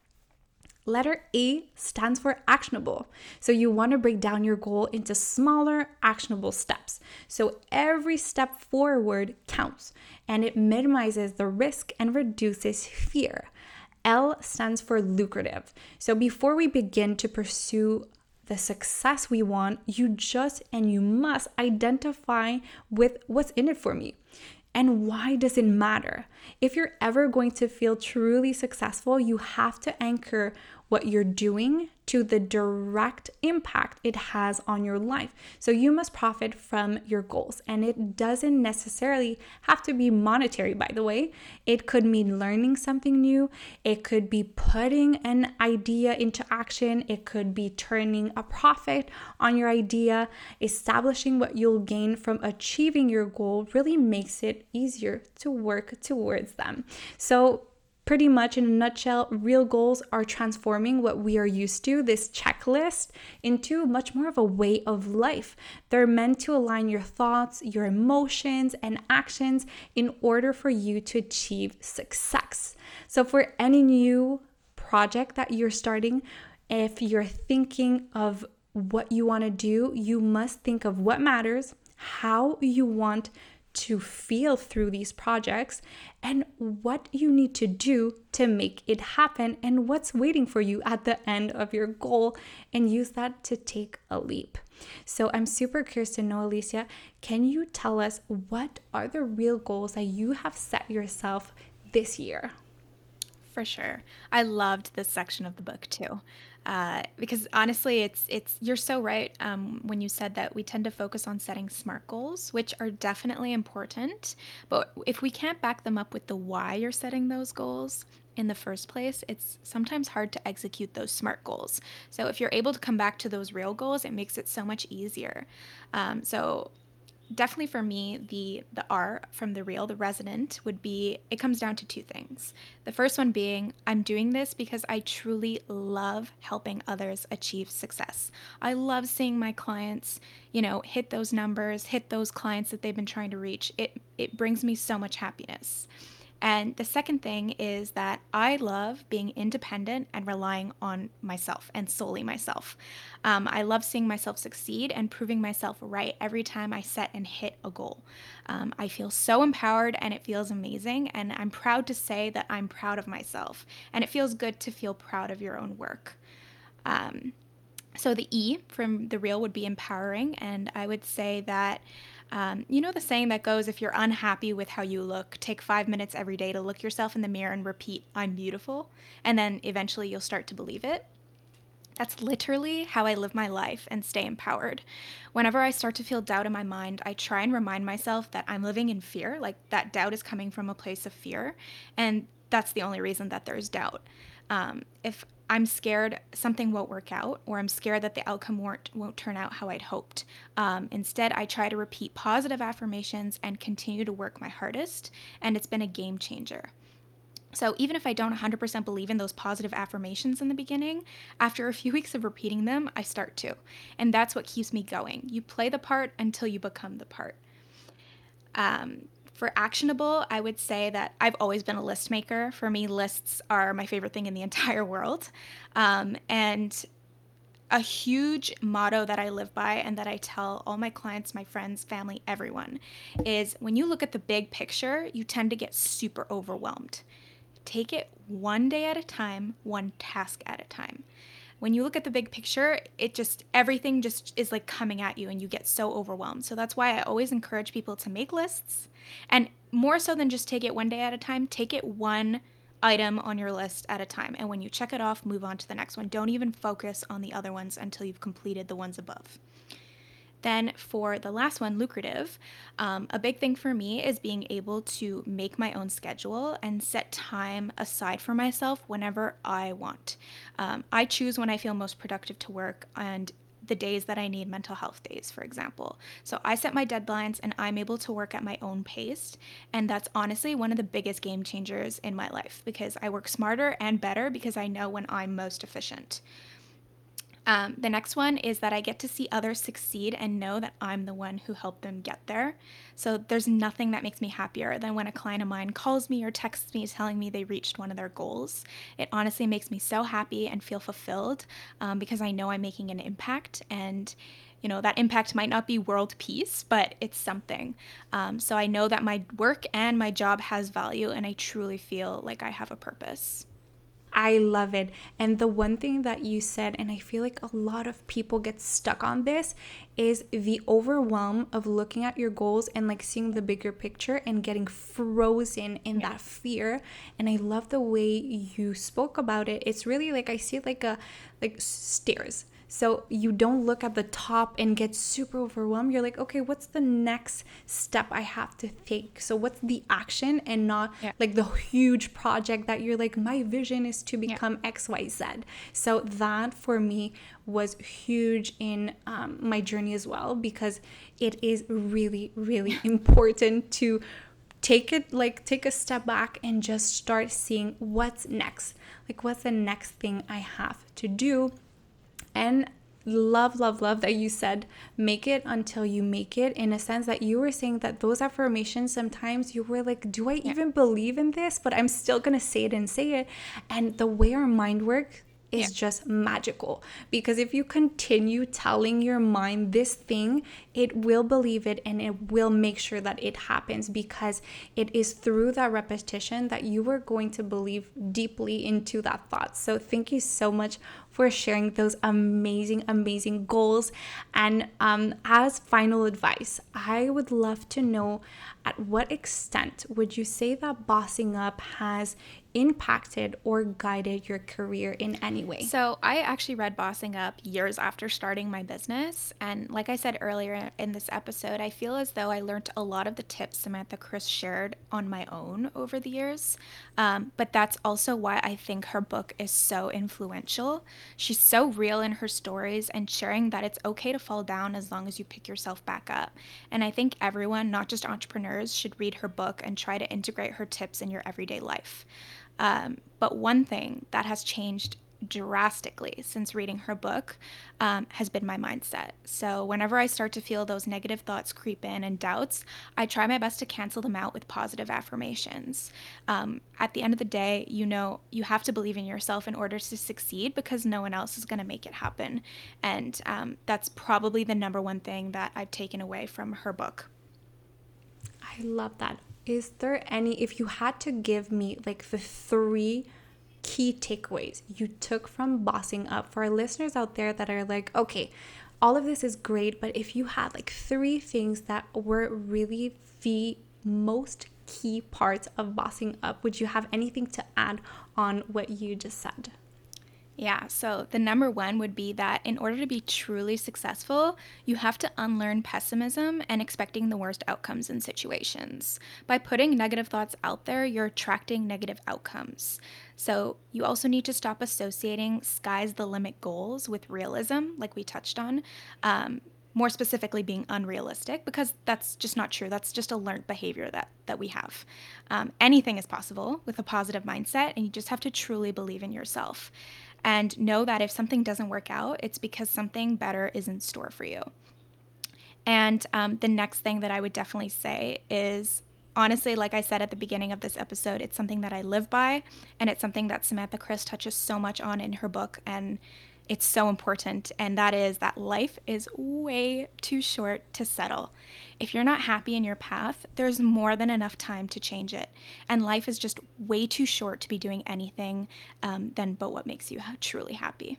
Letter A stands for actionable. So you want to break down your goal into smaller, actionable steps. So every step forward counts and it minimizes the risk and reduces fear. L stands for lucrative. So before we begin to pursue the success we want, you just and you must identify with what's in it for me. And why does it matter? If you're ever going to feel truly successful, you have to anchor what you're doing to the direct impact it has on your life. So you must profit from your goals. And it doesn't necessarily have to be monetary, by the way. It could mean learning something new, it could be putting an idea into action, it could be turning a profit on your idea. Establishing what you'll gain from achieving your goal really makes it easier to work towards them. So Pretty much in a nutshell, real goals are transforming what we are used to, this checklist, into much more of a way of life. They're meant to align your thoughts, your emotions, and actions in order for you to achieve success. So, for any new project that you're starting, if you're thinking of what you want to do, you must think of what matters, how you want to feel through these projects and what you need to do to make it happen and what's waiting for you at the end of your goal and use that to take a leap. So I'm super curious to know, Alicia, can you tell us what are the real goals that you have set yourself this year? For sure. I loved this section of the book too. Uh, because honestly, it's it's you're so right um, when you said that we tend to focus on setting smart goals, which are definitely important. But if we can't back them up with the why you're setting those goals in the first place, it's sometimes hard to execute those smart goals. So if you're able to come back to those real goals, it makes it so much easier. Um, so definitely for me the the r from the real the resonant would be it comes down to two things. The first one being i'm doing this because i truly love helping others achieve success. I love seeing my clients you know hit those numbers hit those clients that they've been trying to reach. It it brings me so much happiness and the second thing is that I love being independent and relying on myself and solely myself. Um, I love seeing myself succeed and proving myself right every time I set and hit a goal. Um, I feel so empowered and it feels amazing. And I'm proud to say that I'm proud of myself. And it feels good to feel proud of your own work. Um, so the E from the real would be empowering. And I would say that um, you know the saying that goes, if you're unhappy with how you look, take five minutes every day to look yourself in the mirror and repeat, I'm beautiful. And then eventually you'll start to believe it. That's literally how I live my life and stay empowered. Whenever I start to feel doubt in my mind, I try and remind myself that I'm living in fear, like that doubt is coming from a place of fear. And that's the only reason that there's doubt. Um, if I'm scared something won't work out, or I'm scared that the outcome won't, won't turn out how I'd hoped. Um, instead, I try to repeat positive affirmations and continue to work my hardest, and it's been a game changer. So, even if I don't 100% believe in those positive affirmations in the beginning, after a few weeks of repeating them, I start to. And that's what keeps me going. You play the part until you become the part. Um, for actionable, I would say that I've always been a list maker. For me, lists are my favorite thing in the entire world. Um, and a huge motto that I live by and that I tell all my clients, my friends, family, everyone is when you look at the big picture, you tend to get super overwhelmed. Take it one day at a time, one task at a time. When you look at the big picture, it just everything just is like coming at you and you get so overwhelmed. So that's why I always encourage people to make lists and more so than just take it one day at a time, take it one item on your list at a time. And when you check it off, move on to the next one. Don't even focus on the other ones until you've completed the ones above. Then, for the last one, lucrative, um, a big thing for me is being able to make my own schedule and set time aside for myself whenever I want. Um, I choose when I feel most productive to work, and the days that I need mental health days, for example. So I set my deadlines and I'm able to work at my own pace. And that's honestly one of the biggest game changers in my life because I work smarter and better because I know when I'm most efficient. Um, the next one is that I get to see others succeed and know that I'm the one who helped them get there. So there's nothing that makes me happier than when a client of mine calls me or texts me telling me they reached one of their goals. It honestly makes me so happy and feel fulfilled um, because I know I'm making an impact and you know that impact might not be world peace but it's something um, so i know that my work and my job has value and i truly feel like i have a purpose I love it. And the one thing that you said, and I feel like a lot of people get stuck on this, is the overwhelm of looking at your goals and like seeing the bigger picture and getting frozen in yeah. that fear. And I love the way you spoke about it. It's really like I see it like a like stairs so you don't look at the top and get super overwhelmed. You're like, okay, what's the next step I have to take? So what's the action and not yeah. like the huge project that you're like, my vision is to become yeah. XYZ. So that for me was huge in um, my journey as well because it is really, really important to take it like take a step back and just start seeing what's next like what's the next thing i have to do and love, love, love that you said make it until you make it in a sense that you were saying that those affirmations sometimes you were like, do I yeah. even believe in this? But I'm still gonna say it and say it. And the way our mind works, is yeah. just magical because if you continue telling your mind this thing, it will believe it and it will make sure that it happens because it is through that repetition that you are going to believe deeply into that thought. So, thank you so much for sharing those amazing, amazing goals. And um, as final advice, I would love to know at what extent would you say that bossing up has impacted or guided your career in any way? So, I actually read Bossing Up years after starting my business. And like I said earlier in this episode, I feel as though I learned a lot of the tips Samantha Chris shared on my own over the years. Um, but that's also why I think her book is so influential. She's so real in her stories and sharing that it's okay to fall down as long as you pick yourself back up. And I think everyone, not just entrepreneurs, should read her book and try to integrate her tips in your everyday life. Um, but one thing that has changed drastically since reading her book um, has been my mindset. So, whenever I start to feel those negative thoughts creep in and doubts, I try my best to cancel them out with positive affirmations. Um, at the end of the day, you know, you have to believe in yourself in order to succeed because no one else is going to make it happen. And um, that's probably the number one thing that I've taken away from her book. I love that is there any if you had to give me like the three key takeaways you took from bossing up for our listeners out there that are like okay all of this is great but if you had like three things that were really the most key parts of bossing up would you have anything to add on what you just said yeah, so the number one would be that in order to be truly successful, you have to unlearn pessimism and expecting the worst outcomes in situations. By putting negative thoughts out there, you're attracting negative outcomes. So you also need to stop associating sky's the limit goals with realism, like we touched on. Um, more specifically being unrealistic because that's just not true that's just a learned behavior that that we have um, anything is possible with a positive mindset and you just have to truly believe in yourself and know that if something doesn't work out, it's because something better is in store for you. And um, the next thing that I would definitely say is honestly, like I said at the beginning of this episode, it's something that I live by, and it's something that Samantha Chris touches so much on in her book. And it's so important, and that is that life is way too short to settle. If you're not happy in your path, there's more than enough time to change it. And life is just way too short to be doing anything um, than but what makes you truly happy.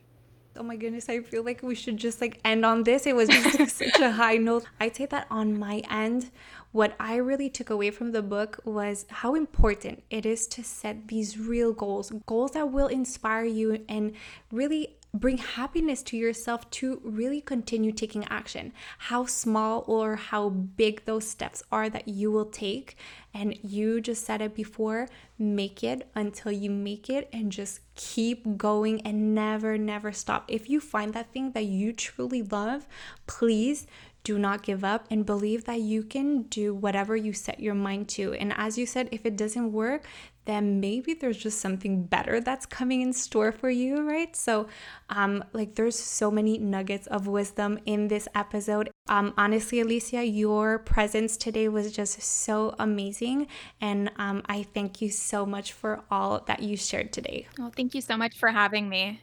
Oh my goodness, I feel like we should just like end on this. It was just such a high note. I'd say that on my end, what I really took away from the book was how important it is to set these real goals, goals that will inspire you and really bring happiness to yourself to really continue taking action. How small or how big those steps are that you will take. And you just said it before make it until you make it and just keep going and never, never stop. If you find that thing that you truly love, please do not give up and believe that you can do whatever you set your mind to. And as you said, if it doesn't work, then maybe there's just something better that's coming in store for you, right? So, um, like, there's so many nuggets of wisdom in this episode. Um, honestly, Alicia, your presence today was just so amazing. And um, I thank you so much for all that you shared today. Well, thank you so much for having me.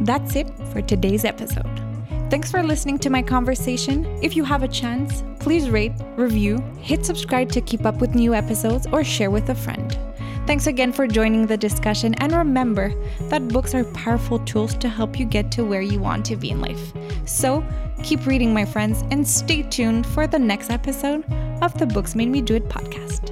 That's it for today's episode. Thanks for listening to my conversation. If you have a chance, please rate, review, hit subscribe to keep up with new episodes, or share with a friend. Thanks again for joining the discussion, and remember that books are powerful tools to help you get to where you want to be in life. So, keep reading, my friends, and stay tuned for the next episode of the Books Made Me Do It podcast.